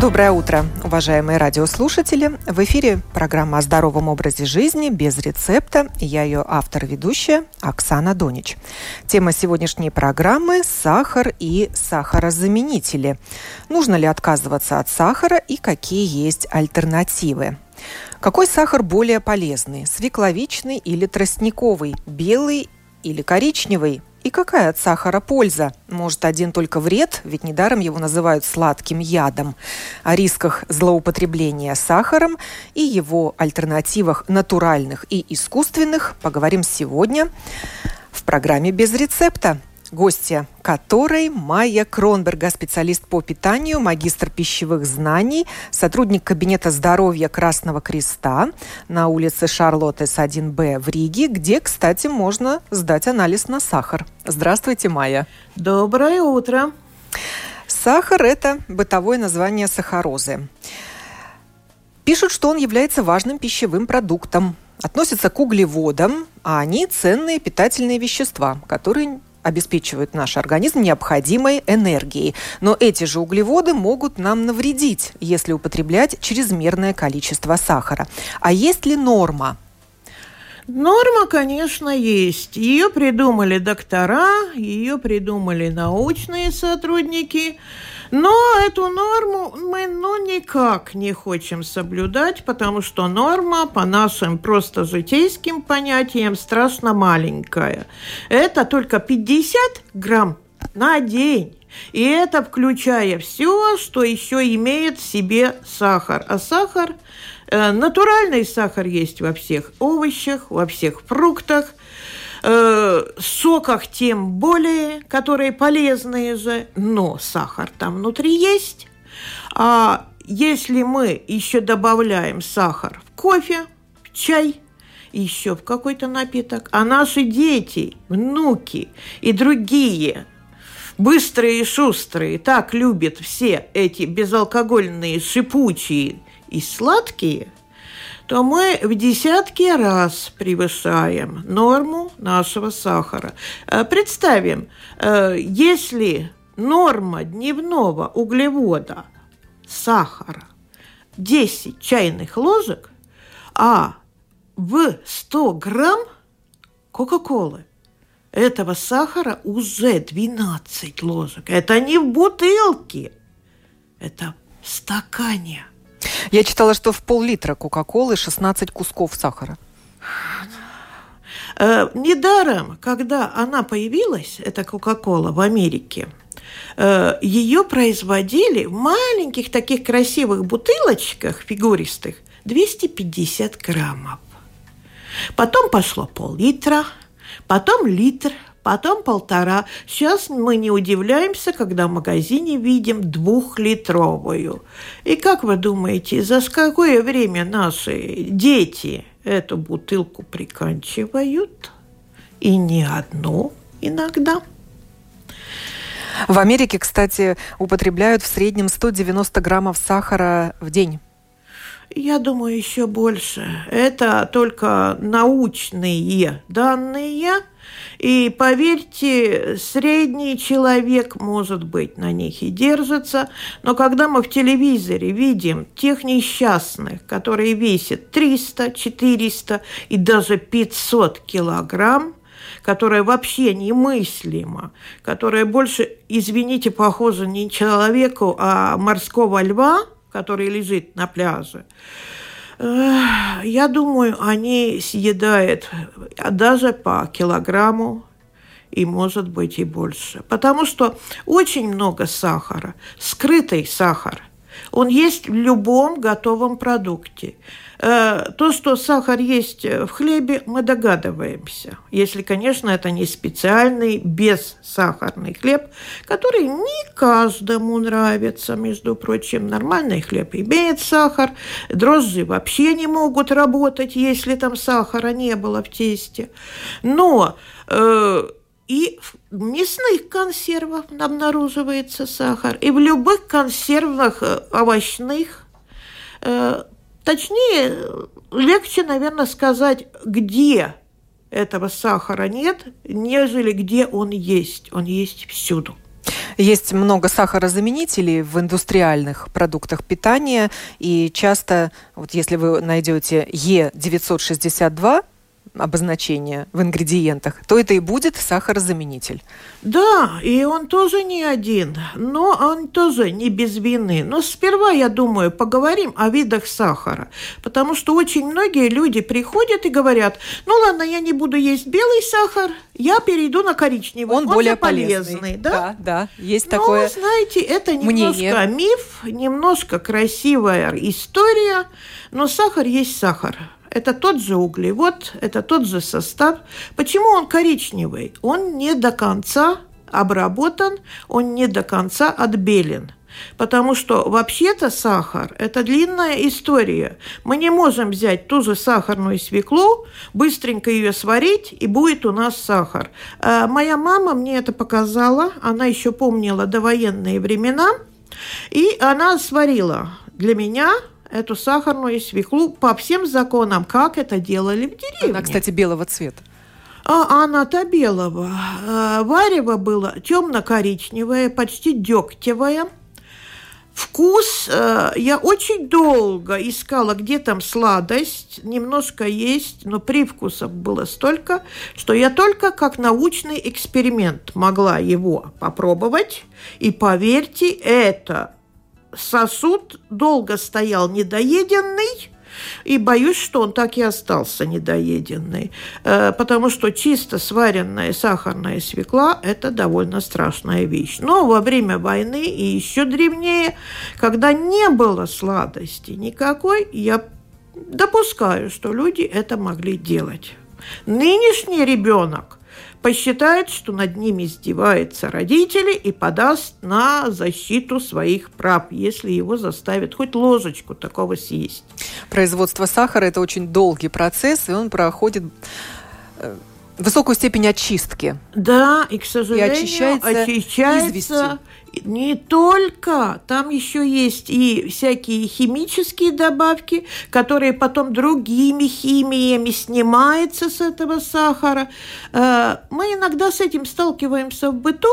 Доброе утро, уважаемые радиослушатели. В эфире программа о здоровом образе жизни без рецепта. Я ее автор-ведущая Оксана Донич. Тема сегодняшней программы – сахар и сахарозаменители. Нужно ли отказываться от сахара и какие есть альтернативы? Какой сахар более полезный – свекловичный или тростниковый, белый или коричневый? И какая от сахара польза? Может, один только вред, ведь недаром его называют сладким ядом. О рисках злоупотребления сахаром и его альтернативах натуральных и искусственных поговорим сегодня в программе «Без рецепта» гостья которой Майя Кронберга, специалист по питанию, магистр пищевых знаний, сотрудник Кабинета здоровья Красного Креста на улице Шарлоттес 1Б в Риге, где, кстати, можно сдать анализ на сахар. Здравствуйте, Майя. Доброе утро. Сахар – это бытовое название сахарозы. Пишут, что он является важным пищевым продуктом, относится к углеводам, а они ценные питательные вещества, которые обеспечивают наш организм необходимой энергией. Но эти же углеводы могут нам навредить, если употреблять чрезмерное количество сахара. А есть ли норма? Норма, конечно, есть. Ее придумали доктора, ее придумали научные сотрудники. Но эту норму мы ну никак не хотим соблюдать, потому что норма по нашим просто житейским понятиям страшно маленькая. Это только 50 грамм на день. И это включая все, что еще имеет в себе сахар. А сахар, э, натуральный сахар есть во всех овощах, во всех фруктах, э, соках тем более, которые полезные же, но сахар там внутри есть. А если мы еще добавляем сахар в кофе, в чай, еще в какой-то напиток, а наши дети, внуки и другие быстрые и шустрые так любят все эти безалкогольные, шипучие и сладкие – то мы в десятки раз превышаем норму нашего сахара. Э, представим, э, если норма дневного углевода сахара 10 чайных ложек, а в 100 грамм Кока-Колы этого сахара уже 12 ложек. Это не в бутылке, это в стакане. Я читала, что в пол-литра Кока-Колы 16 кусков сахара. Э, недаром, когда она появилась, эта Кока-Кола в Америке, э, ее производили в маленьких таких красивых бутылочках фигуристых 250 граммов. Потом пошло пол-литра, потом литр, потом полтора. Сейчас мы не удивляемся, когда в магазине видим двухлитровую. И как вы думаете, за какое время наши дети эту бутылку приканчивают? И не одну иногда. В Америке, кстати, употребляют в среднем 190 граммов сахара в день. Я думаю, еще больше. Это только научные данные, и поверьте, средний человек, может быть, на них и держится, но когда мы в телевизоре видим тех несчастных, которые весят 300, 400 и даже 500 килограмм, которая вообще немыслима, которая больше, извините, похожа не человеку, а морского льва, который лежит на пляже, я думаю, они съедают даже по килограмму и, может быть, и больше. Потому что очень много сахара, скрытый сахар, Он есть в любом готовом продукте. Э, то, что сахар есть в хлебе, мы догадываемся. Если, конечно, это не специальный бессахарный хлеб, который не каждому нравится, между прочим. Нормальный хлеб имеет сахар, дрожжи вообще не могут работать, если там сахара не было в тесте. Но э, и в мясных консервах обнаруживается сахар, и в любых консервах э, овощных э, Точнее, легче, наверное, сказать, где этого сахара нет, нежели где он есть. Он есть всюду. Есть много сахарозаменителей в индустриальных продуктах питания, и часто, вот если вы найдете Е962, обозначение в ингредиентах, то это и будет сахарозаменитель. Да, и он тоже не один, но он тоже не без вины. Но сперва, я думаю, поговорим о видах сахара, потому что очень многие люди приходят и говорят, ну ладно, я не буду есть белый сахар, я перейду на коричневый. Он, он более полезный. полезный. Да? да, да, есть но, такое знаете, это немножко мнение. миф, немножко красивая история, но сахар есть сахар. Это тот же углевод, это тот же состав. Почему он коричневый? Он не до конца обработан, он не до конца отбелен. Потому что вообще-то сахар – это длинная история. Мы не можем взять ту же сахарную свеклу, быстренько ее сварить, и будет у нас сахар. А моя мама мне это показала, она еще помнила довоенные времена, и она сварила для меня эту сахарную свеклу по всем законам, как это делали в деревне. Она, кстати, белого цвета. А она-то белого. А, варево было темно-коричневое, почти дегтевое. Вкус э, я очень долго искала, где там сладость, немножко есть, но привкусов было столько, что я только как научный эксперимент могла его попробовать. И поверьте, это сосуд долго стоял недоеденный, и боюсь, что он так и остался недоеденный, э, потому что чисто сваренная сахарная свекла – это довольно страшная вещь. Но во время войны и еще древнее, когда не было сладости никакой, я допускаю, что люди это могли делать. Нынешний ребенок посчитает, что над ними издеваются родители и подаст на защиту своих прав, если его заставят хоть ложечку такого съесть. Производство сахара – это очень долгий процесс, и он проходит э, высокую степень очистки. Да, и, к сожалению, и очищается, очищается известью. Не только, там еще есть и всякие химические добавки, которые потом другими химиями снимаются с этого сахара. Э, мы иногда с этим сталкиваемся в быту,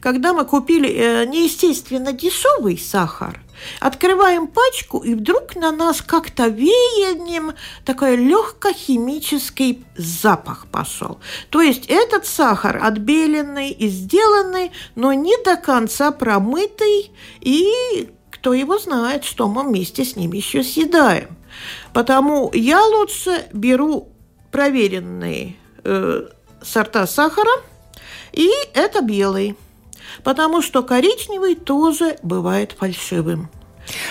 когда мы купили э, неестественно дешевый сахар – Открываем пачку, и вдруг на нас как-то веянием такой легкохимический запах пошел. То есть этот сахар отбеленный и сделанный, но не до конца промытый, и кто его знает, что мы вместе с ним еще съедаем. Потому я лучше беру проверенные э, сорта сахара, и это белый потому что коричневый тоже бывает фальшивым.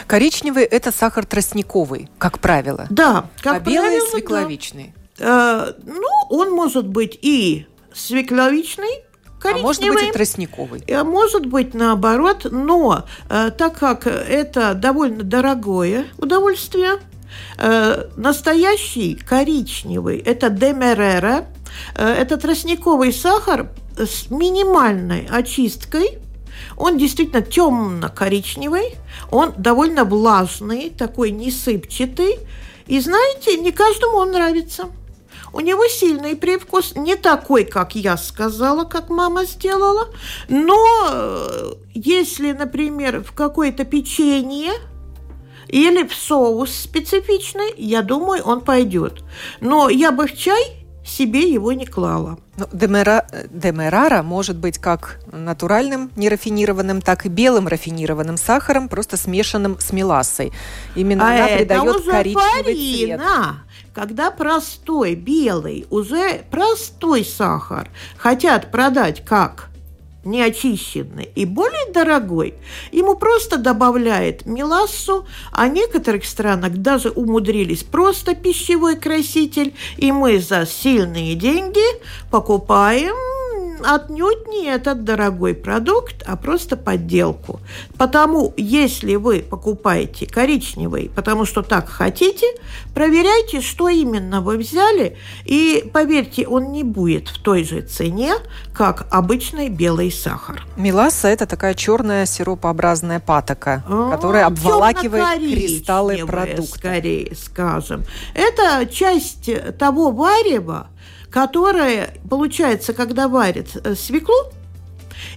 Коричневый – это сахар тростниковый, как правило. Да, как а правило, белый – свекловичный. Да. Э, ну, он может быть и свекловичный, коричневый. А может быть и тростниковый. А может быть наоборот, но э, так как это довольно дорогое удовольствие, э, настоящий коричневый – это демерера, э, это тростниковый сахар с минимальной очисткой. Он действительно темно-коричневый, он довольно влажный, такой несыпчатый. И знаете, не каждому он нравится. У него сильный привкус, не такой, как я сказала, как мама сделала, но э, если, например, в какое-то печенье или в соус специфичный, я думаю, он пойдет. Но я бы в чай себе его не клала. Ну, демера, демерара может быть как натуральным нерафинированным, так и белым рафинированным сахаром, просто смешанным с мелассой. Именно а она это придает коричневый фарина. цвет. Когда простой белый, уже простой сахар хотят продать как неочищенный и более дорогой, ему просто добавляет мелассу, а в некоторых странах даже умудрились просто пищевой краситель, и мы за сильные деньги покупаем отнюдь не этот дорогой продукт, а просто подделку. Потому, если вы покупаете коричневый, потому что так хотите, проверяйте, что именно вы взяли, и поверьте, он не будет в той же цене, как обычный белый сахар. Меласса – это такая черная сиропообразная патока, а, которая обволакивает кристаллы продукта. скорее скажем. Это часть того варева, которая, получается, когда варят э, свеклу,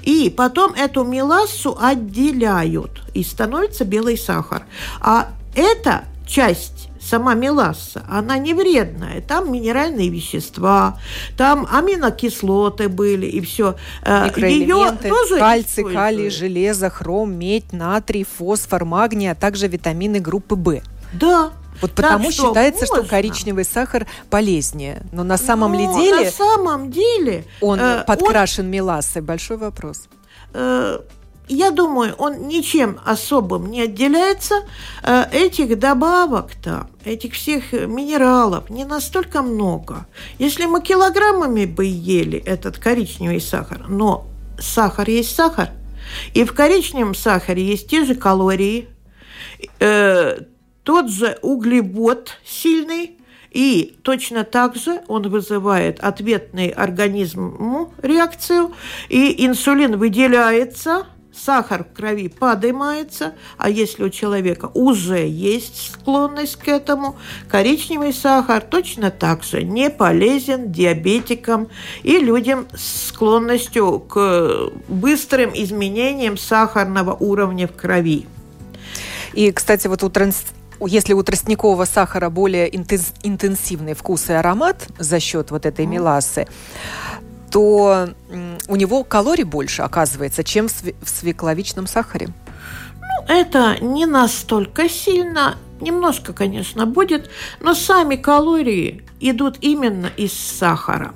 и потом эту мелассу отделяют, и становится белый сахар. А эта часть сама меласса, она не вредная. Там минеральные вещества, там аминокислоты были и все. Э, Ее тоже кальций, калий, железо, хром, медь, натрий, фосфор, магний, а также витамины группы В. Да, вот потому что считается, можно. что коричневый сахар полезнее. Но на самом Но ли деле... На самом деле... Он э, подкрашен он, мелассой. Большой вопрос. Э, я думаю, он ничем особым не отделяется. Э, этих добавок-то, этих всех минералов не настолько много. Если мы килограммами бы ели этот коричневый сахар, но сахар есть сахар, и в коричневом сахаре есть те же калории, э, тот же углевод сильный, и точно так же он вызывает ответный организму реакцию, и инсулин выделяется, сахар в крови поднимается, а если у человека уже есть склонность к этому, коричневый сахар точно так же не полезен диабетикам и людям с склонностью к быстрым изменениям сахарного уровня в крови. И, кстати, вот у транс если у тростникового сахара более интенсивный вкус и аромат за счет вот этой меласы, то у него калорий больше, оказывается, чем в свекловичном сахаре. Ну, это не настолько сильно. Немножко, конечно, будет, но сами калории идут именно из сахара.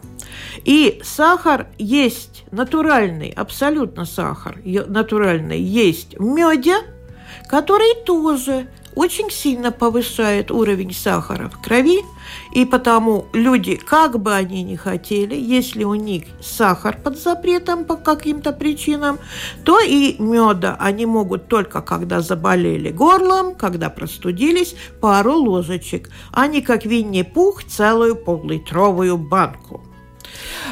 И сахар есть натуральный, абсолютно сахар натуральный есть в меде, который тоже очень сильно повышает уровень сахара в крови, и потому люди, как бы они ни хотели, если у них сахар под запретом по каким-то причинам, то и меда они могут только когда заболели горлом, когда простудились, пару ложечек, а не как Винни-Пух целую поллитровую банку.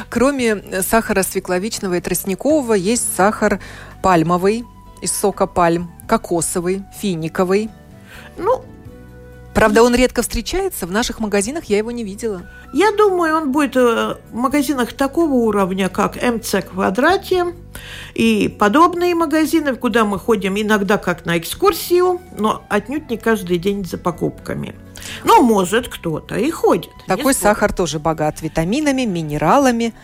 Кроме сахара свекловичного и тростникового, есть сахар пальмовый из сока пальм, кокосовый, финиковый – ну, Правда, он редко встречается. В наших магазинах я его не видела. Я думаю, он будет э, в магазинах такого уровня, как МЦ Квадрате и подобные магазины, куда мы ходим иногда как на экскурсию, но отнюдь не каждый день за покупками. Но, может, кто-то и ходит. Такой сахар тоже богат витаминами, минералами.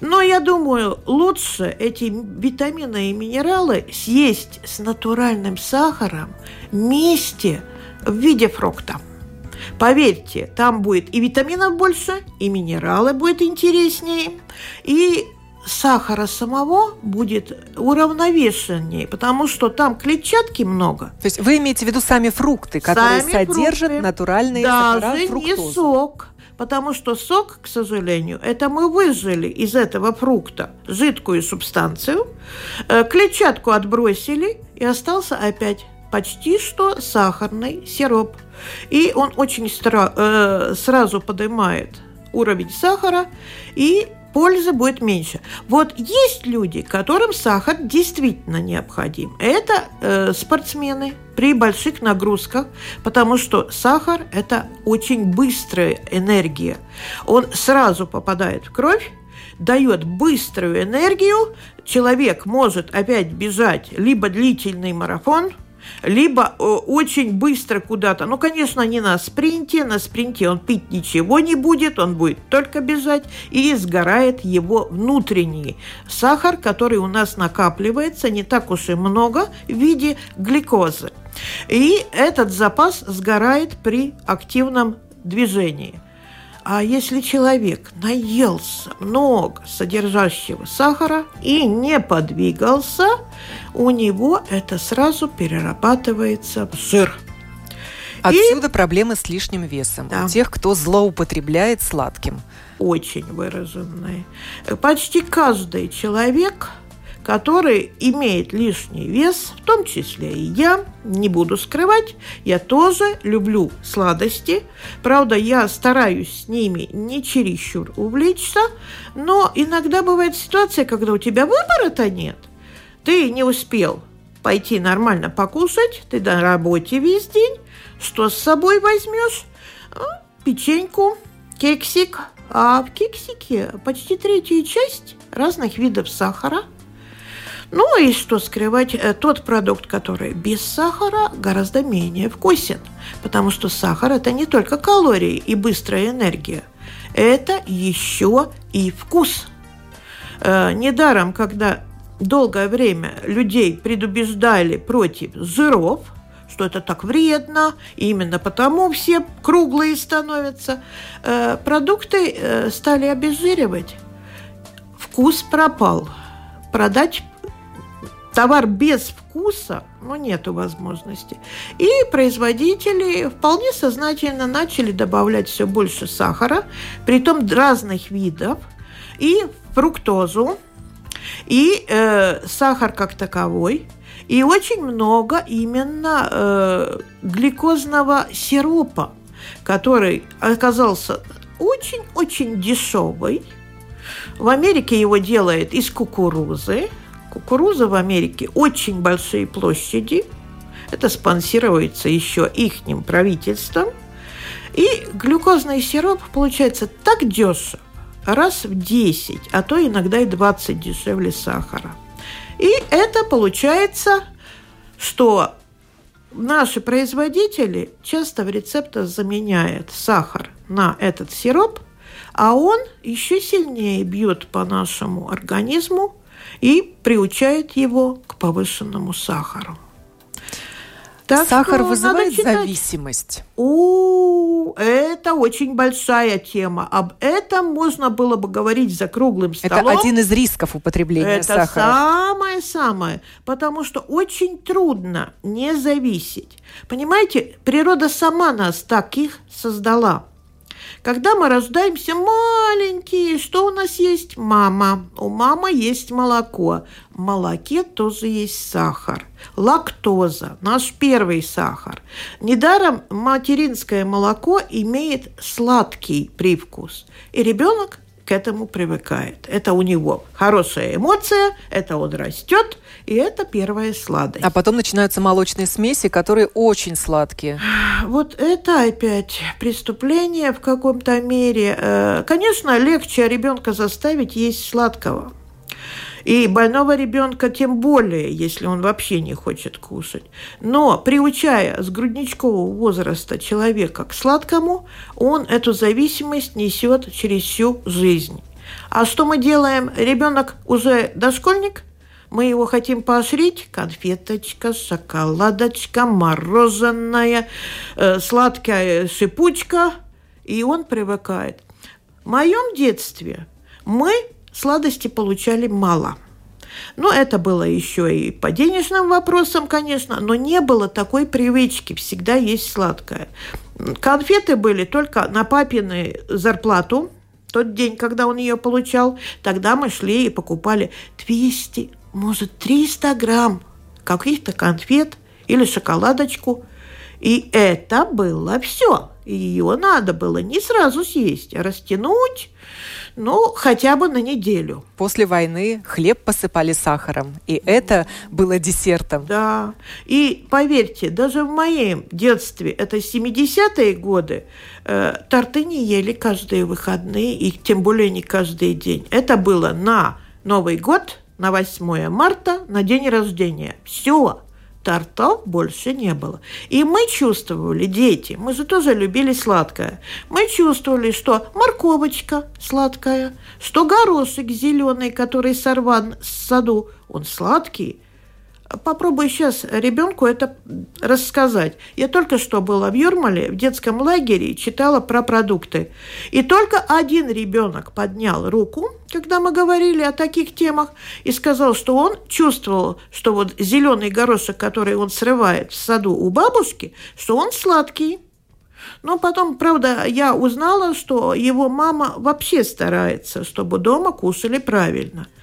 Но я думаю, лучше эти витамины и минералы съесть с натуральным сахаром вместе – в виде фрукта. Поверьте, там будет и витаминов больше, и минералы будет интереснее, и сахара самого будет уравновешеннее, потому что там клетчатки много. То есть вы имеете в виду сами фрукты, которые сами содержат фрукты. натуральные Даже сахара, фруктозу. не сок, потому что сок, к сожалению, это мы выжили из этого фрукта жидкую субстанцию, э, клетчатку отбросили, и остался опять почти что сахарный сироп. И он очень стра- э, сразу поднимает уровень сахара, и пользы будет меньше. Вот есть люди, которым сахар действительно необходим. Это э, спортсмены при больших нагрузках, потому что сахар – это очень быстрая энергия. Он сразу попадает в кровь, дает быструю энергию, человек может опять бежать либо длительный марафон – либо э, очень быстро куда-то. Ну, конечно, не на спринте. На спринте он пить ничего не будет, он будет только бежать, и сгорает его внутренний сахар, который у нас накапливается не так уж и много в виде глюкозы. И этот запас сгорает при активном движении. А если человек наелся много содержащего сахара и не подвигался, у него это сразу перерабатывается в жир. Отсюда и... проблемы с лишним весом да. у тех, кто злоупотребляет сладким. Очень выраженные. Почти каждый человек который имеет лишний вес, в том числе и я, не буду скрывать, я тоже люблю сладости. Правда, я стараюсь с ними не чересчур увлечься, но иногда бывает ситуация, когда у тебя выбора-то нет. Ты не успел пойти нормально покушать, ты на работе весь день, что с собой возьмешь? А, печеньку, кексик, а в кексике почти третья часть разных видов сахара – ну и что скрывать, э, тот продукт, который без сахара, гораздо менее вкусен. Потому что сахар – это не только калории и быстрая энергия. Это еще и вкус. Э, недаром, когда долгое время людей предубеждали против жиров, что это так вредно, именно потому все круглые становятся, э, продукты стали обезжиривать. Вкус пропал. Продать товар без вкуса, ну, нету возможности. И производители вполне сознательно начали добавлять все больше сахара, притом разных видов, и фруктозу, и э, сахар как таковой, и очень много именно э, гликозного сиропа, который оказался очень-очень дешевый. В Америке его делают из кукурузы, Кукуруза в Америке очень большие площади. Это спонсируется еще ихним правительством. И глюкозный сироп получается так дешево, раз в 10, а то иногда и 20 дешевле сахара. И это получается, что наши производители часто в рецептах заменяют сахар на этот сироп, а он еще сильнее бьет по нашему организму, и приучает его к повышенному сахару. Так Сахар вызывает зависимость. У, это очень большая тема. Об этом можно было бы говорить за круглым столом. Это один из рисков употребления это сахара. Это самое-самое. Потому что очень трудно не зависеть. Понимаете, природа сама нас таких создала. Когда мы рождаемся маленькие, что у нас есть? Мама. У мамы есть молоко. В молоке тоже есть сахар. Лактоза – наш первый сахар. Недаром материнское молоко имеет сладкий привкус. И ребенок к этому привыкает. Это у него хорошая эмоция, это он растет, и это первая сладость. А потом начинаются молочные смеси, которые очень сладкие. Вот это опять преступление в каком-то мере. Э, конечно, легче ребенка заставить есть сладкого. И больного ребенка тем более, если он вообще не хочет кушать. Но приучая с грудничкового возраста человека к сладкому, он эту зависимость несет через всю жизнь. А что мы делаем? Ребенок уже дошкольник, мы его хотим поощрить. Конфеточка, шоколадочка, мороженое, э, сладкая шипучка. И он привыкает. В моем детстве мы сладости получали мало. Но это было еще и по денежным вопросам, конечно, но не было такой привычки всегда есть сладкое. Конфеты были только на папины зарплату, тот день, когда он ее получал, тогда мы шли и покупали 200, может, 300 грамм каких-то конфет или шоколадочку. И это было все. Ее надо было не сразу съесть, а растянуть ну, хотя бы на неделю. После войны хлеб посыпали сахаром, и это было десертом. Да. И поверьте, даже в моем детстве, это 70-е годы, э, торты не ели каждые выходные, и тем более не каждый день. Это было на Новый год, на 8 марта, на день рождения. Все тортов больше не было. И мы чувствовали, дети, мы же тоже любили сладкое, мы чувствовали, что морковочка сладкая, что горошек зеленый, который сорван с саду, он сладкий, попробую сейчас ребенку это рассказать. Я только что была в Юрмале, в детском лагере, читала про продукты. И только один ребенок поднял руку, когда мы говорили о таких темах, и сказал, что он чувствовал, что вот зеленый горошек, который он срывает в саду у бабушки, что он сладкий. Но потом, правда, я узнала, что его мама вообще старается, чтобы дома кушали правильно –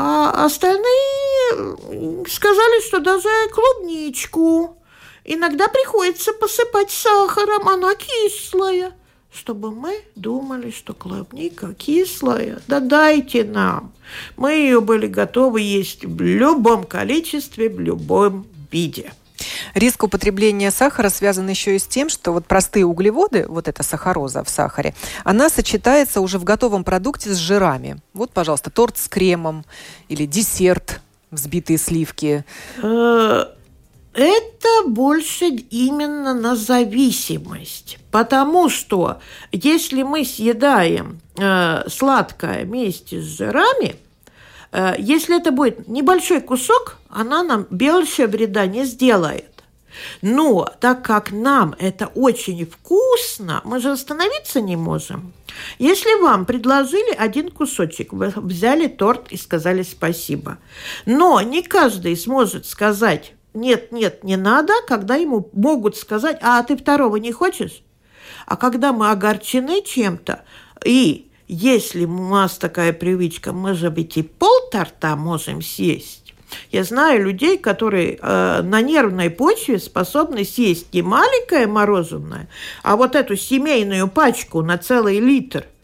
а остальные сказали, что даже клубничку иногда приходится посыпать сахаром, она кислая. Чтобы мы думали, что клубника кислая. Да дайте нам. Мы ее были готовы есть в любом количестве, в любом виде. Риск употребления сахара связан еще и с тем, что вот простые углеводы, вот эта сахароза в сахаре, она сочетается уже в готовом продукте с жирами. Вот, пожалуйста, торт с кремом или десерт, взбитые сливки. Это больше именно на зависимость. Потому что если мы съедаем э, сладкое вместе с жирами, э, если это будет небольшой кусок, она нам больше вреда не сделает. Но так как нам это очень вкусно, мы же остановиться не можем. Если вам предложили один кусочек, вы взяли торт и сказали спасибо. Но не каждый сможет сказать нет, нет, не надо, когда ему могут сказать, а ты второго не хочешь? А когда мы огорчены чем-то, и если у нас такая привычка, мы же ведь и пол торта можем съесть, я знаю людей, которые э, на нервной почве способны съесть не маленькое мороженое, а вот эту семейную пачку на целый литр –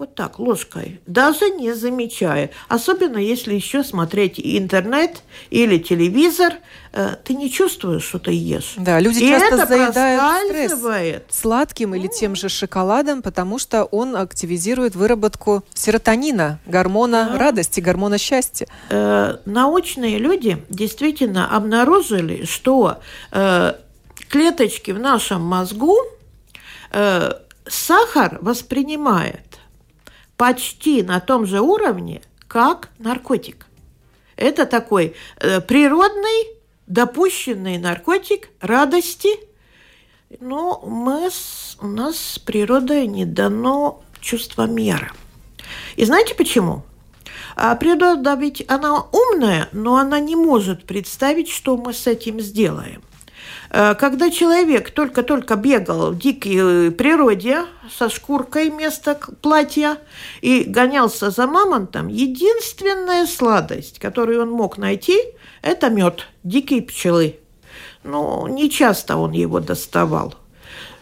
вот так, ложкой, даже не замечая. Особенно если еще смотреть интернет или телевизор, э, ты не чувствуешь, что ты ешь. Да, люди И часто это заедают стресс сладким или тем же шоколадом, потому что он активизирует выработку серотонина, гормона а? радости, гормона счастья. Э, научные люди действительно обнаружили, что э, клеточки в нашем мозгу э, сахар воспринимает почти на том же уровне, как наркотик. Это такой э, природный, допущенный наркотик радости. Но мы, у нас с природой не дано чувство меры. И знаете почему? А природа ведь она умная, но она не может представить, что мы с этим сделаем. Э, когда человек только-только бегал в дикой природе со шкуркой вместо платья и гонялся за мамонтом, единственная сладость, которую он мог найти, это мед дикой пчелы. Ну, не часто он его доставал.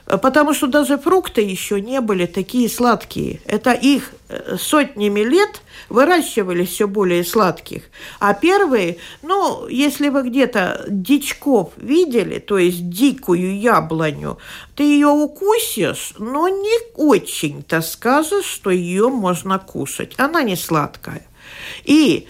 Потому что даже фрукты еще не были такие сладкие. Это их э, сотнями лет выращивали все более сладких. А первые, ну, если вы где-то дичков видели, то есть дикую яблоню, ты ее укусишь, но не очень-то скажешь, что ее можно кушать. Она не сладкая. И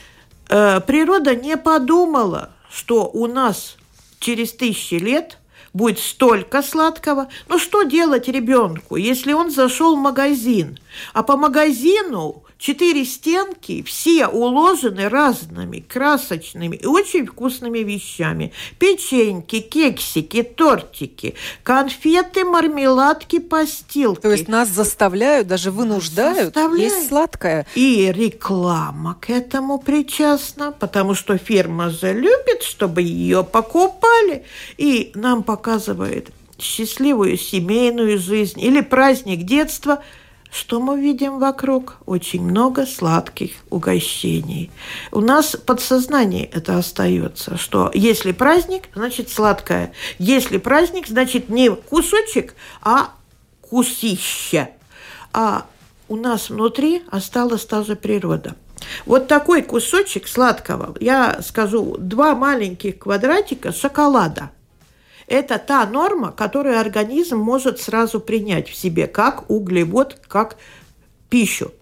э, природа не подумала, что у нас через тысячи лет – будет столько сладкого. Но что делать ребенку, если он зашел в магазин, а по магазину четыре стенки, все уложены разными красочными и очень вкусными вещами. Печеньки, кексики, тортики, конфеты, мармеладки, постилки. То есть нас заставляют, даже вынуждают заставляют. есть сладкое. И реклама к этому причастна, потому что фирма же любит, чтобы ее покупали. И нам показывает счастливую семейную жизнь или праздник детства – что мы видим вокруг? Очень много сладких угощений. У нас подсознание это остается, что если праздник, значит сладкое. Если праздник, значит не кусочек, а кусище. А у нас внутри осталась та же природа. Вот такой кусочек сладкого, я скажу, два маленьких квадратика шоколада – это та норма, которую организм может сразу принять в себе, как углевод, как пищу.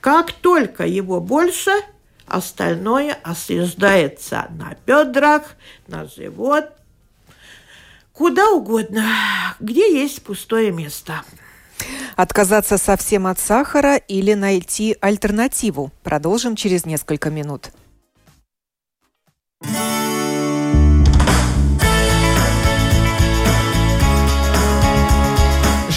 Как только его больше, остальное осаждается на бедрах, на живот, куда угодно, где есть пустое место. Отказаться совсем от сахара или найти альтернативу. Продолжим через несколько минут.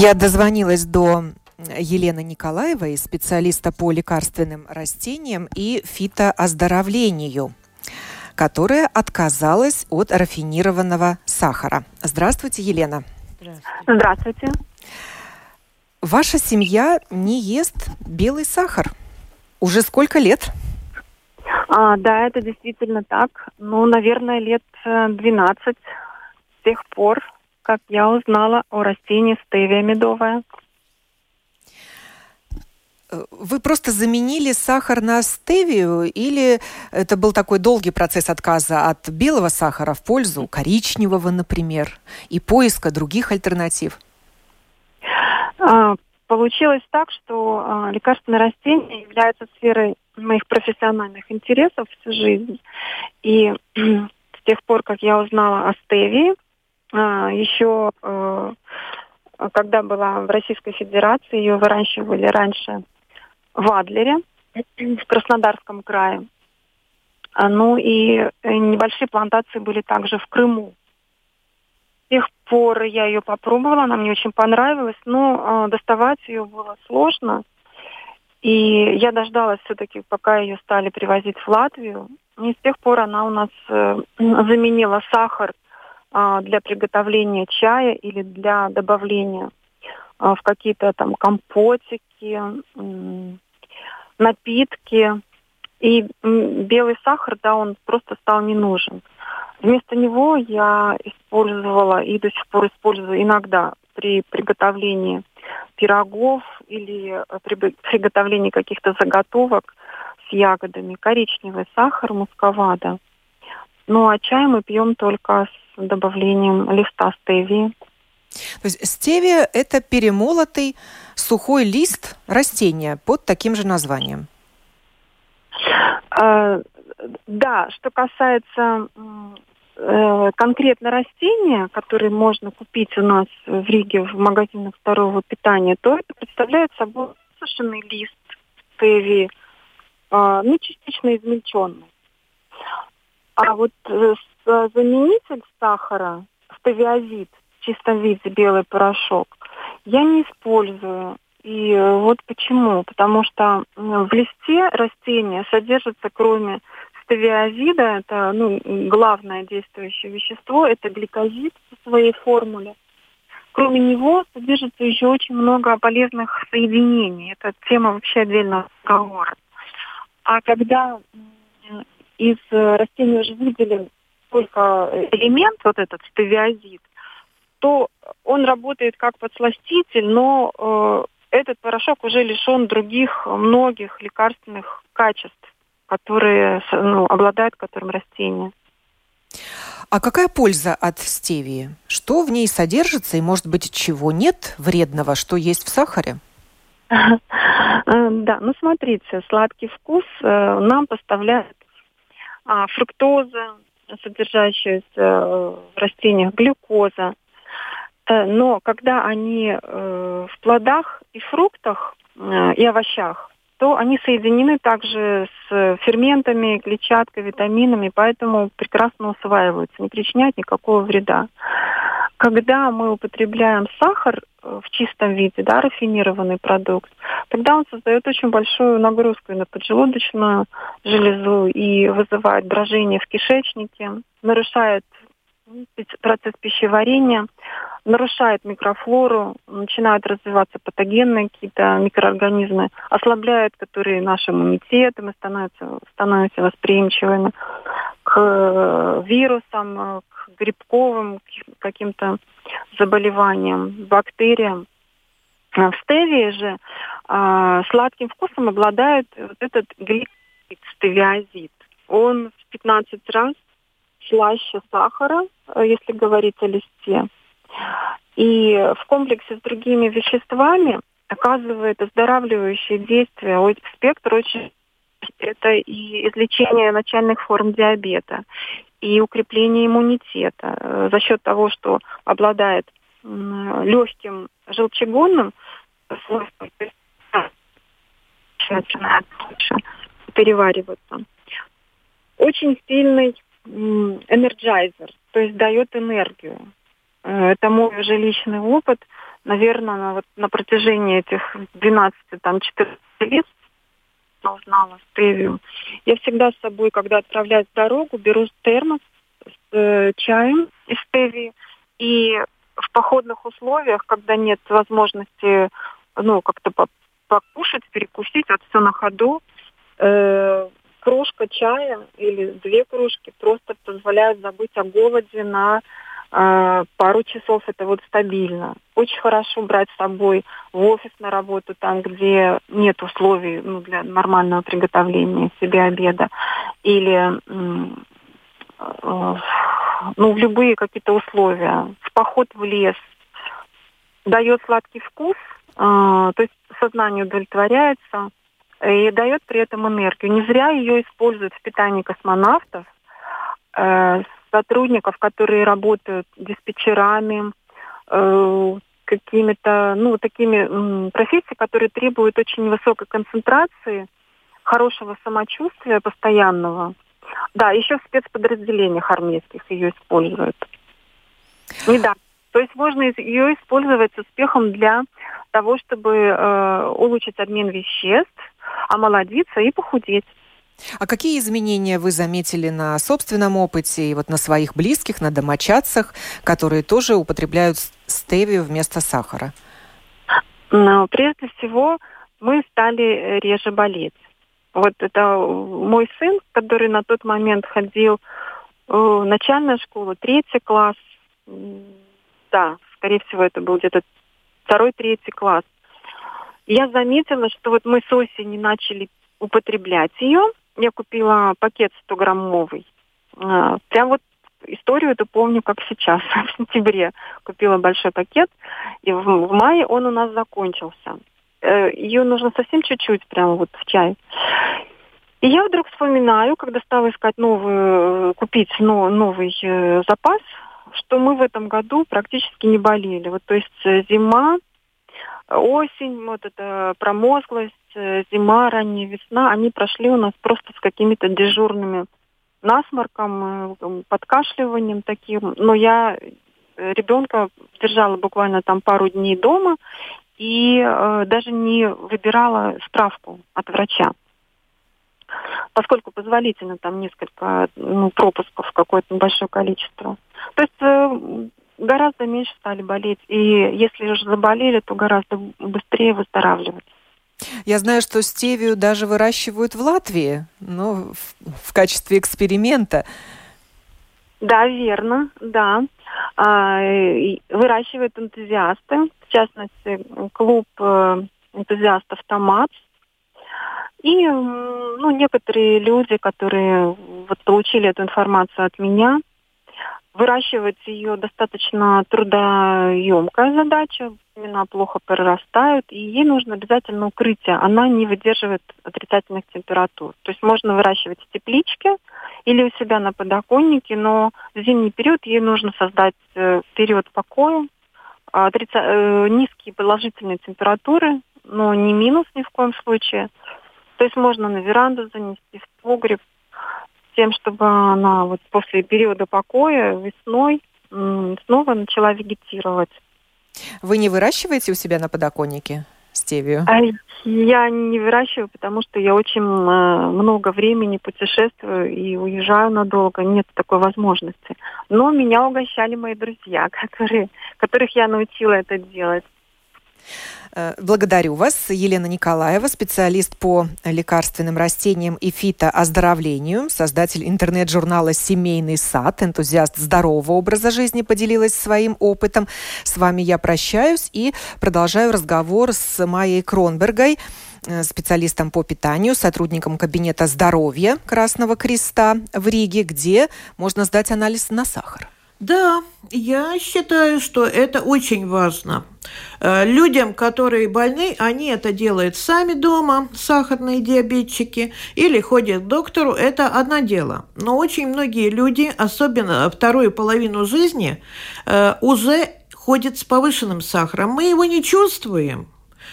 Я дозвонилась до Елены Николаевой, специалиста по лекарственным растениям и фитооздоровлению, которая отказалась от рафинированного сахара. Здравствуйте, Елена. Здравствуйте. Ваша семья не ест белый сахар. Уже сколько лет? А, да, это действительно так. Ну, наверное, лет 12 э, с тех пор, как я узнала о растении стевия медовая. Вы просто заменили сахар на стевию или это был такой долгий процесс отказа от белого сахара в пользу коричневого, например, и поиска других альтернатив? А, получилось так, что а, лекарственные растения являются сферой моих профессиональных интересов всю жизнь. И с тех пор, как я узнала о стевии, еще э, когда была в Российской Федерации, ее выращивали раньше в Адлере, в Краснодарском крае. А, ну и э, небольшие плантации были также в Крыму. С тех пор я ее попробовала, она мне очень понравилась, но э, доставать ее было сложно. И я дождалась все-таки, пока ее стали привозить в Латвию. И с тех пор она у нас э, заменила сахар а, для приготовления чая или для добавления а, в какие-то там компотики, напитки. И белый сахар, да, он просто стал не нужен. Вместо него я использовала и до сих пор использую иногда при приготовлении пирогов или при приготовлении каких-то заготовок с ягодами коричневый сахар мусковада. Ну а чай мы пьем только добавлением листа стевии. То есть стевия – это перемолотый сухой лист растения под таким же названием? А, да, что касается э, конкретно растения, которые можно купить у нас в Риге в магазинах здорового питания, то это представляет собой сушеный лист стевии, э, ну, частично измельченный. А вот э, заменитель сахара, стевиазид, чистом виде белый порошок, я не использую. И э, вот почему. Потому что в листе растения содержится, кроме стевиазида, это ну, главное действующее вещество, это гликозид в своей формуле. Кроме него содержится еще очень много полезных соединений. Это тема вообще отдельного разговора. А когда из э, растения уже выделен только элемент, вот этот стевиазид, то он работает как подсластитель, но э, этот порошок уже лишен других многих лекарственных качеств, которые ну, обладают которым растение. А какая польза от стевии? Что в ней содержится и, может быть, чего нет вредного, что есть в сахаре? Э, да, ну смотрите, сладкий вкус э, нам поставляет а, фруктоза, содержащаяся э, в растениях, глюкоза. Э, но когда они э, в плодах и фруктах и овощах, то они соединены также с ферментами, клетчаткой, витаминами, поэтому прекрасно усваиваются, не причиняют никакого вреда. Когда мы употребляем сахар в чистом виде, да, рафинированный продукт, тогда он создает очень большую нагрузку на поджелудочную железу и вызывает брожение в кишечнике, нарушает процесс пищеварения, нарушает микрофлору, начинают развиваться патогенные какие-то микроорганизмы, ослабляет которые наш иммунитет, и мы становимся, становимся восприимчивыми к вирусам, к грибковым каким-то заболеваниям, бактериям. В стевии же а, сладким вкусом обладает вот этот гликозид, стевиазид. Он в 15 раз слаще сахара, э, если говорить о листе. И в комплексе с другими веществами оказывает оздоравливающее действие. Спектр очень это и излечение начальных форм диабета, и укрепление иммунитета э, за счет того, что обладает легким желчегонным свойством, начинает лучше перевариваться. Очень сильный energizer, то есть дает энергию. Э, это мой уже личный опыт. Наверное, на, вот, на протяжении этих 12-14 лет узнала стевию. Я всегда с собой, когда отправляюсь в дорогу, беру термос с э, чаем из стевии. И в походных условиях, когда нет возможности ну, как-то покушать, перекусить, вот все на ходу, э, кружка чая или две кружки просто позволяют забыть о голоде на э, пару часов. Это вот стабильно. Очень хорошо брать с собой в офис на работу, там, где нет условий ну, для нормального приготовления себе обеда. Или э, ну, в любые какие-то условия. В поход в лес дает сладкий вкус, э, то есть сознание удовлетворяется и дает при этом энергию. Не зря ее используют в питании космонавтов, э, сотрудников, которые работают диспетчерами, э, какими-то, ну, такими э, профессиями, которые требуют очень высокой концентрации, хорошего самочувствия постоянного. Да, еще в спецподразделениях армейских ее используют. Не да. То есть можно ее использовать с успехом для того, чтобы э, улучшить обмен веществ, омолодиться и похудеть. А какие изменения вы заметили на собственном опыте и вот на своих близких, на домочадцах, которые тоже употребляют стевию вместо сахара? Ну, прежде всего, мы стали реже болеть. Вот это мой сын, который на тот момент ходил в начальную школу, третий класс. Да, скорее всего, это был где-то второй, третий Я заметила, что вот мы с осени начали употреблять ее. Я купила пакет 100-граммовый. А, прям вот историю эту помню, как сейчас, в сентябре. Купила большой пакет, и в, в мае он у нас закончился. Э, ее нужно совсем чуть-чуть, прямо вот в чай. И я вдруг вспоминаю, когда стала искать новую, купить но, новый э, запас, что мы в этом году практически не болели. Вот, то есть э, зима, осень, вот эта промозглость, э, зима, ранняя весна, они прошли у нас просто с какими-то дежурными насморком, э, подкашливанием таким. Но я ребенка держала буквально там пару дней дома и э, даже не выбирала справку от врача. Поскольку позволительно там несколько ну, пропусков, какое-то большое количество. То есть э, гораздо меньше стали болеть. И если уже заболели, то гораздо быстрее выздоравливать. Я знаю, что стевию даже выращивают в Латвии, но в, в качестве эксперимента. Да, верно, да. А, выращивают энтузиасты, в частности, клуб э, энтузиастов «Томат». И ну, некоторые люди, которые вот, получили эту информацию от меня, Выращивать ее достаточно трудоемкая задача, семена плохо прорастают, и ей нужно обязательно укрытие. Она не выдерживает отрицательных температур. То есть можно выращивать в тепличке или у себя на подоконнике, но в зимний период ей нужно создать э, период покоя, э, низкие положительные температуры, но не минус ни в коем случае. То есть можно на веранду занести, в погреб, тем, чтобы она вот после периода покоя весной снова начала вегетировать. Вы не выращиваете у себя на подоконнике стевию? А я не выращиваю, потому что я очень э, много времени путешествую и уезжаю надолго. Нет такой возможности. Но меня угощали мои друзья, которые, которых я научила это делать. Э, благодарю вас. Елена Николаева, специалист по лекарственным растениям и фитооздоровлению, создатель интернет-журнала «Семейный сад», энтузиаст здорового образа жизни, поделилась своим опытом. С вами я прощаюсь и продолжаю разговор с Майей Кронбергой, э, специалистом по питанию, сотрудником кабинета здоровья Красного Креста в Риге, где можно сдать анализ на сахар. Да, я считаю, что это очень важно. Э, людям, которые больны, они это делают сами дома, сахарные диабетчики, или ходят к доктору, это одно дело. Но очень многие люди, особенно вторую половину жизни, э, уже ходят с повышенным сахаром. Мы его не чувствуем.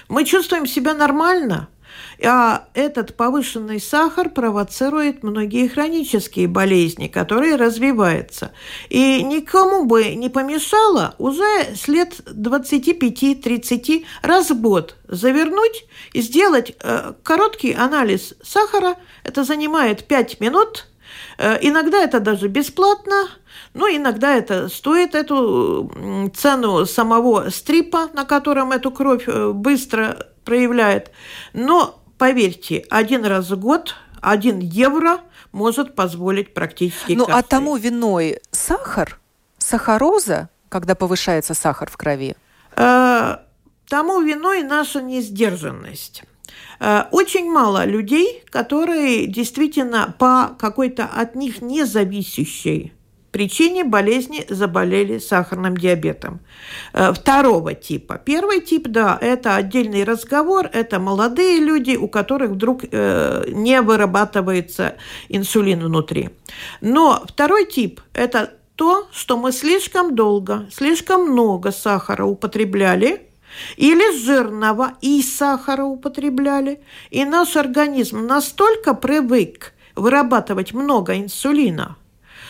Мы чувствуем себя нормально – а этот повышенный сахар провоцирует многие хронические болезни, которые развиваются. И никому бы не помешало уже с лет 25-30 раз год завернуть и сделать э, короткий анализ сахара. Это занимает 5 минут. Э, иногда это даже бесплатно, но иногда это стоит эту цену самого стрипа, на котором эту кровь э, быстро проявляет. Но поверьте, один раз в год один евро может позволить практически Ну, а тому виной сахар, сахароза, когда повышается сахар в крови? Э, тому виной наша несдержанность. Э, очень мало людей, которые действительно по какой-то от них независящей причине болезни заболели сахарным диабетом. Э, второго типа. Первый тип, да, это отдельный разговор, это молодые люди, у которых вдруг э, не вырабатывается инсулин внутри. Но второй тип – это то, что мы слишком долго, слишком много сахара употребляли, или жирного и сахара употребляли, и наш организм настолько привык вырабатывать много инсулина –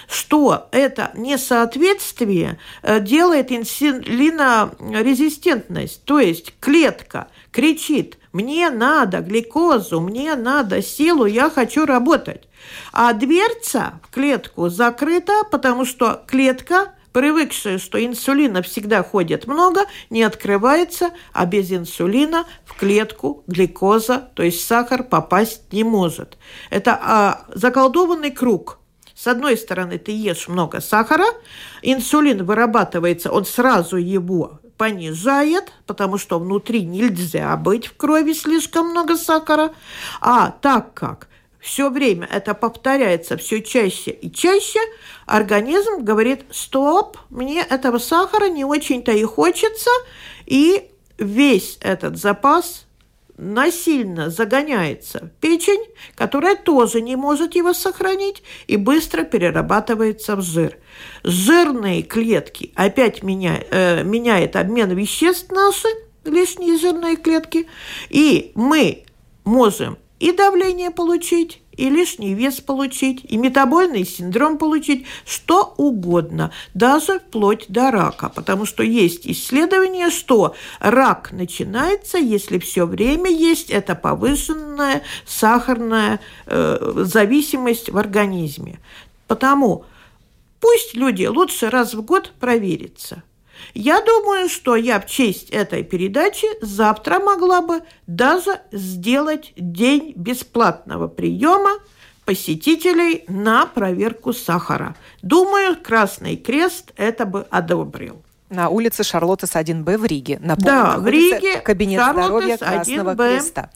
что это несоответствие э, делает инсулинорезистентность, то есть клетка кричит «мне надо гликозу, мне надо силу, я хочу работать». А дверца в клетку закрыта, потому что клетка привыкшая, что инсулина всегда ходит много, не открывается, а без инсулина в клетку гликоза, то есть сахар, попасть не может. Это а, заколдованный круг – с одной стороны, ты ешь много сахара, инсулин вырабатывается, он сразу его понижает, потому что внутри нельзя быть в крови слишком много сахара. А так как все время это повторяется все чаще и чаще, организм говорит, стоп, мне этого сахара не очень-то и хочется, и весь этот запас насильно загоняется в печень, которая тоже не может его сохранить и быстро перерабатывается в жир. Жирные клетки опять меня, э, меняет обмен веществ наши, лишние жирные клетки, и мы можем и давление получить, и лишний вес получить, и метабольный синдром получить, что угодно, даже вплоть до рака. Потому что есть исследование, что рак начинается, если все время есть эта повышенная сахарная э, зависимость в организме. Потому пусть люди лучше раз в год проверятся – я думаю, что я в честь этой передачи завтра могла бы даже сделать день бесплатного приема посетителей на проверку сахара. Думаю, Красный Крест это бы одобрил. На улице Шарлоттес 1Б в Риге. Напомню, да, в Риге кабинет Шарлоттес здоровья Красного 1Б. Креста.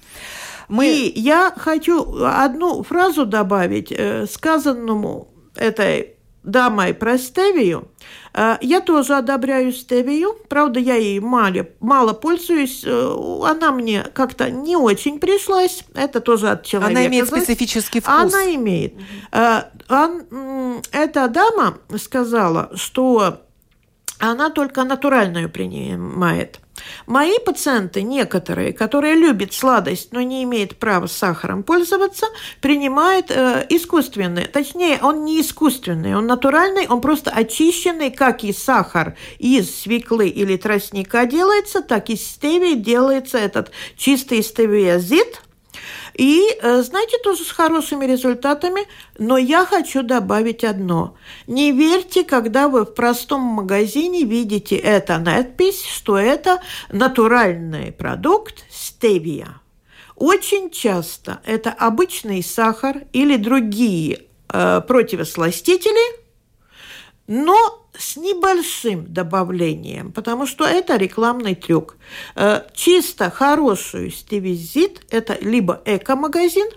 Мы... И я хочу одну фразу добавить, э, сказанному этой дамой про стевию. Э, я тоже одобряю стевию, правда, я ей мало, мало пользуюсь, э, она мне как-то не очень пришлась, это тоже от человека. Она имеет специфический вкус. Она имеет. Эта дама сказала, что она только натуральную принимает. Мои пациенты, некоторые, которые любят сладость, но не имеют права сахаром пользоваться, принимают э, искусственный. Точнее, он не искусственный, он натуральный, он просто очищенный, как и сахар из свеклы или тростника делается, так и стевии делается этот чистый стевиазид – И, э, знаете, тоже с хорошими результатами, но я хочу добавить одно. Не верьте, когда вы в простом магазине видите это надпись, что это натуральный продукт стевия. Очень часто это обычный сахар или другие э, противосластители, но с небольшим добавлением, потому что это рекламный трюк. Э, чисто хорошую стевизит – это либо эко-магазин,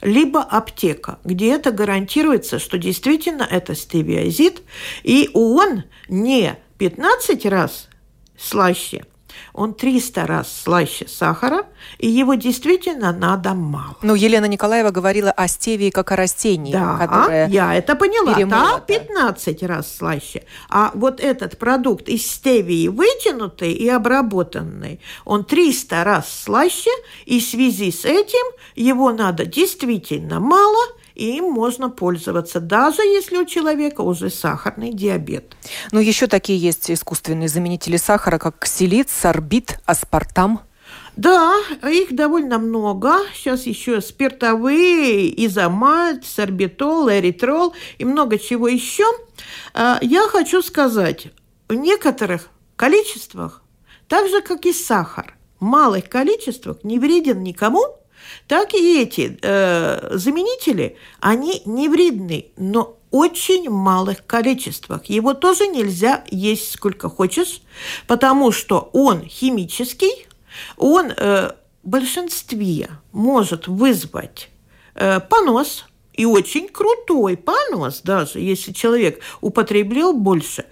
либо аптека, где это гарантируется, что действительно это стевиазид, и он не 15 раз слаще – он 300 раз слаще сахара, и его действительно надо мало. Ну, Елена Николаева говорила о стевии как о растении. Да, которое я это поняла. Да, 15 раз слаще. А вот этот продукт из стевии вытянутый и обработанный, он 300 раз слаще, и в связи с этим его надо действительно мало – и им можно пользоваться, даже если у человека уже сахарный диабет. Ну, еще такие есть искусственные заменители сахара, как ксилит, сорбит, аспартам. Да, их довольно много. Сейчас еще спиртовые, изомальт, сорбитол, эритрол и много чего еще. А, я хочу сказать, в некоторых количествах, так же, как и сахар, в малых количествах не вреден никому – так и эти э, заменители, они не вредны, но очень малых количествах. Его тоже нельзя есть сколько хочешь, потому что он химический, он э, в большинстве может вызвать э, понос, и очень крутой понос даже, если человек употреблял больше.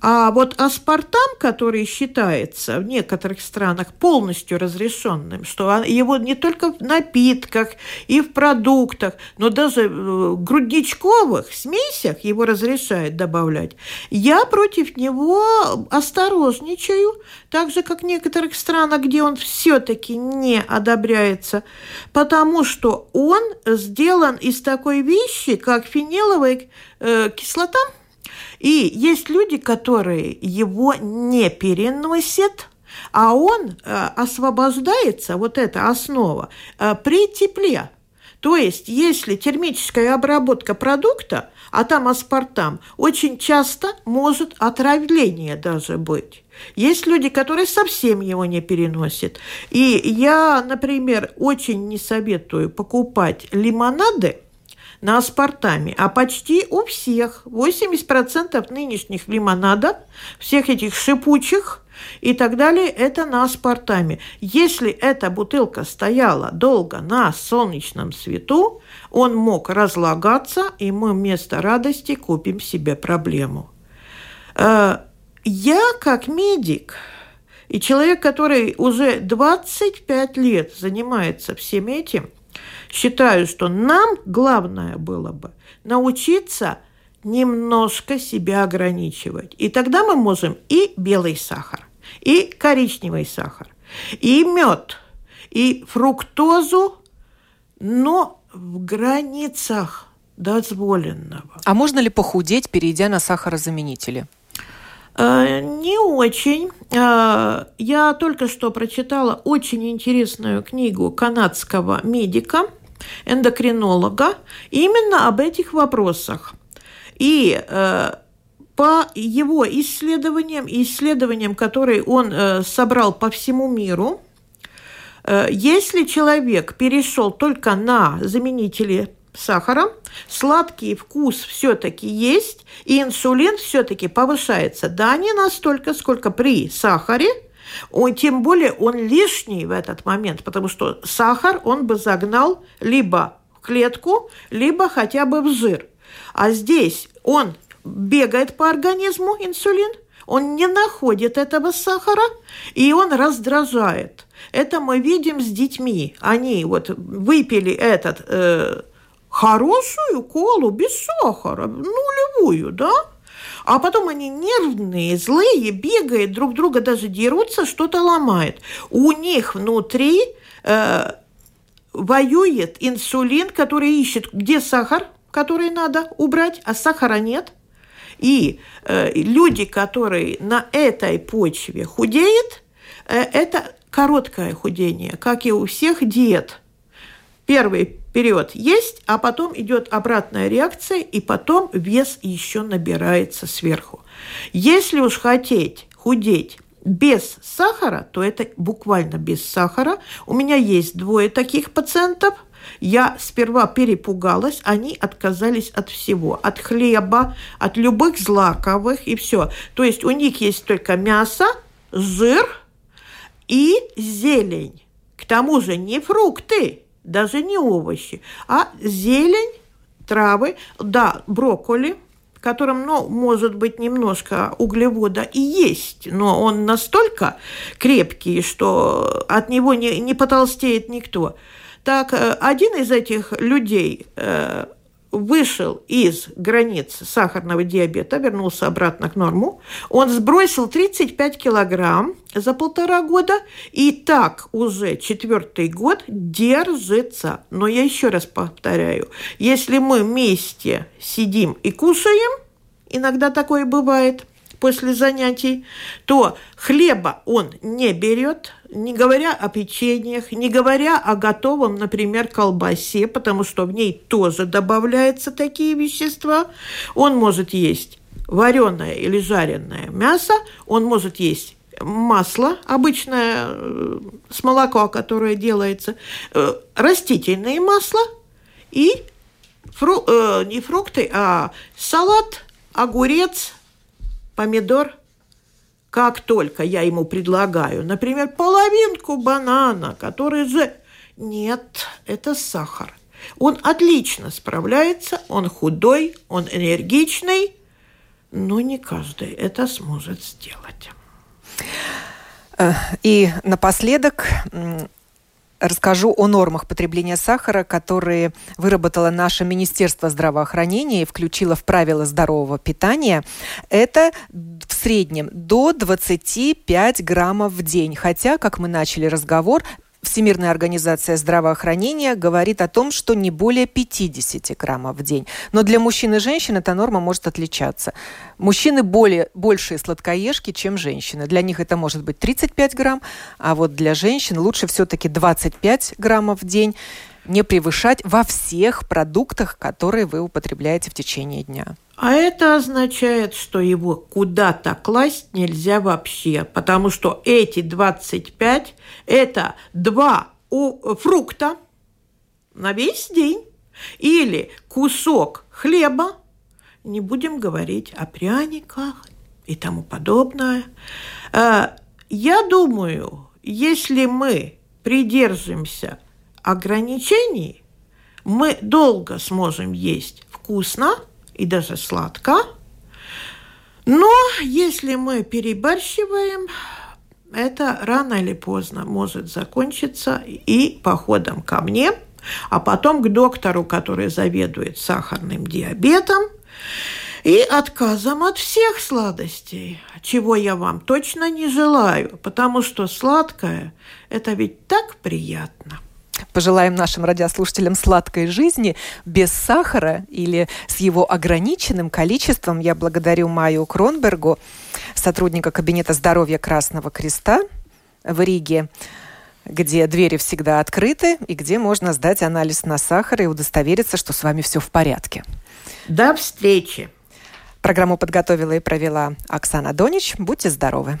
А вот аспартам, который считается в некоторых странах полностью разрешенным, что его не только в напитках и в продуктах, но даже в грудничковых смесях его разрешают добавлять, я против него осторожничаю, так же, как в некоторых странах, где он все-таки не одобряется, потому что он сделан из такой вещи, как фениловая э, кислота. И есть люди, которые его не переносят, а он э, освобождается, вот эта основа, э, при тепле. То есть, если термическая обработка продукта, а там аспартам, очень часто может отравление даже быть. Есть люди, которые совсем его не переносят. И я, например, очень не советую покупать лимонады на аспартаме, а почти у всех, 80% нынешних лимонадов, всех этих шипучих и так далее, это на аспартаме. Если эта бутылка стояла долго на солнечном свету, он мог разлагаться, и мы вместо радости купим себе проблему. Э, я как медик и человек, который уже 25 лет занимается всем этим, считаю, что нам главное было бы научиться немножко себя ограничивать. И тогда мы можем и белый сахар, и коричневый сахар, и мед, и фруктозу, но в границах дозволенного. А можно ли похудеть, перейдя на сахарозаменители? Э, не очень. Э, я только что прочитала очень интересную книгу канадского медика, эндокринолога, именно об этих вопросах. И э, по его исследованиям, исследованиям, которые он собрал по всему миру, если человек перешел только на заменители сахара, сладкий вкус все-таки есть, и инсулин все-таки повышается. Да, не настолько, сколько при сахаре, он, тем более он лишний в этот момент, потому что сахар он бы загнал либо в клетку, либо хотя бы в жир. А здесь он бегает по организму, инсулин, он не находит этого сахара, и он раздражает. Это мы видим с детьми. Они вот выпили этот э, хорошую колу без сахара, нулевую, да? А потом они нервные, злые, бегают, друг друга даже дерутся, что-то ломают. У них внутри э, воюет инсулин, который ищет, где сахар, который надо убрать, а сахара нет. И э, люди, которые на этой почве худеют, э, это короткое худение, как и у всех диет – первый период есть, а потом идет обратная реакция, и потом вес еще набирается сверху. Если уж хотеть худеть без сахара, то это буквально без сахара. У меня есть двое таких пациентов. Я сперва перепугалась, они отказались от всего, от хлеба, от любых злаковых и все. То есть у них есть только мясо, жир и зелень. К тому же не фрукты, даже не овощи, а зелень, травы, да, брокколи – в котором, ну, может быть, немножко углевода и есть, но он настолько крепкий, что от него не, не потолстеет никто. Так, э, один из этих людей э, вышел из границ сахарного диабета, вернулся обратно к норму, он сбросил 35 килограмм за полтора года и так уже четвертый год держится. Но я еще раз повторяю, если мы вместе сидим и кушаем, иногда такое бывает – после занятий, то хлеба он не берет, не говоря о печеньях, не говоря о готовом, например, колбасе, потому что в ней тоже добавляются такие вещества. Он может есть вареное или жареное мясо, он может есть масло, обычное э, с молока, которое делается, э, растительные масла и фру, э, не фрукты, а салат, огурец, помидор, как только я ему предлагаю, например, половинку банана, который же... Нет, это сахар. Он отлично справляется, он худой, он энергичный, но не каждый это сможет сделать. Э, и напоследок расскажу о нормах потребления сахара, которые выработало наше Министерство здравоохранения и включило в правила здорового питания. Это в среднем до 25 граммов в день. Хотя, как мы начали разговор, Всемирная организация здравоохранения говорит о том, что не более 50 граммов в день. Но для мужчин и женщин эта норма может отличаться. Мужчины более, большие сладкоежки, чем женщины. Для них это может быть 35 грамм, а вот для женщин лучше все-таки 25 граммов в день не превышать во всех продуктах, которые вы употребляете в течение дня. А это означает, что его куда-то класть нельзя вообще, потому что эти 25 – это два фрукта на весь день или кусок хлеба, не будем говорить о пряниках и тому подобное. Э, я думаю, если мы придержимся ограничений, мы долго сможем есть вкусно – и даже сладко. Но если мы перебарщиваем, это рано или поздно может закончиться и походом ко мне, а потом к доктору, который заведует сахарным диабетом, и отказом от всех сладостей, чего я вам точно не желаю, потому что сладкое – это ведь так приятно. Пожелаем нашим радиослушателям сладкой жизни без сахара или с его ограниченным количеством. Я благодарю Майю Кронбергу, сотрудника Кабинета здоровья Красного Креста в Риге где двери всегда открыты и где можно сдать анализ на сахар и удостовериться, что с вами все в порядке. До встречи! Программу подготовила и провела Оксана Донич. Будьте здоровы!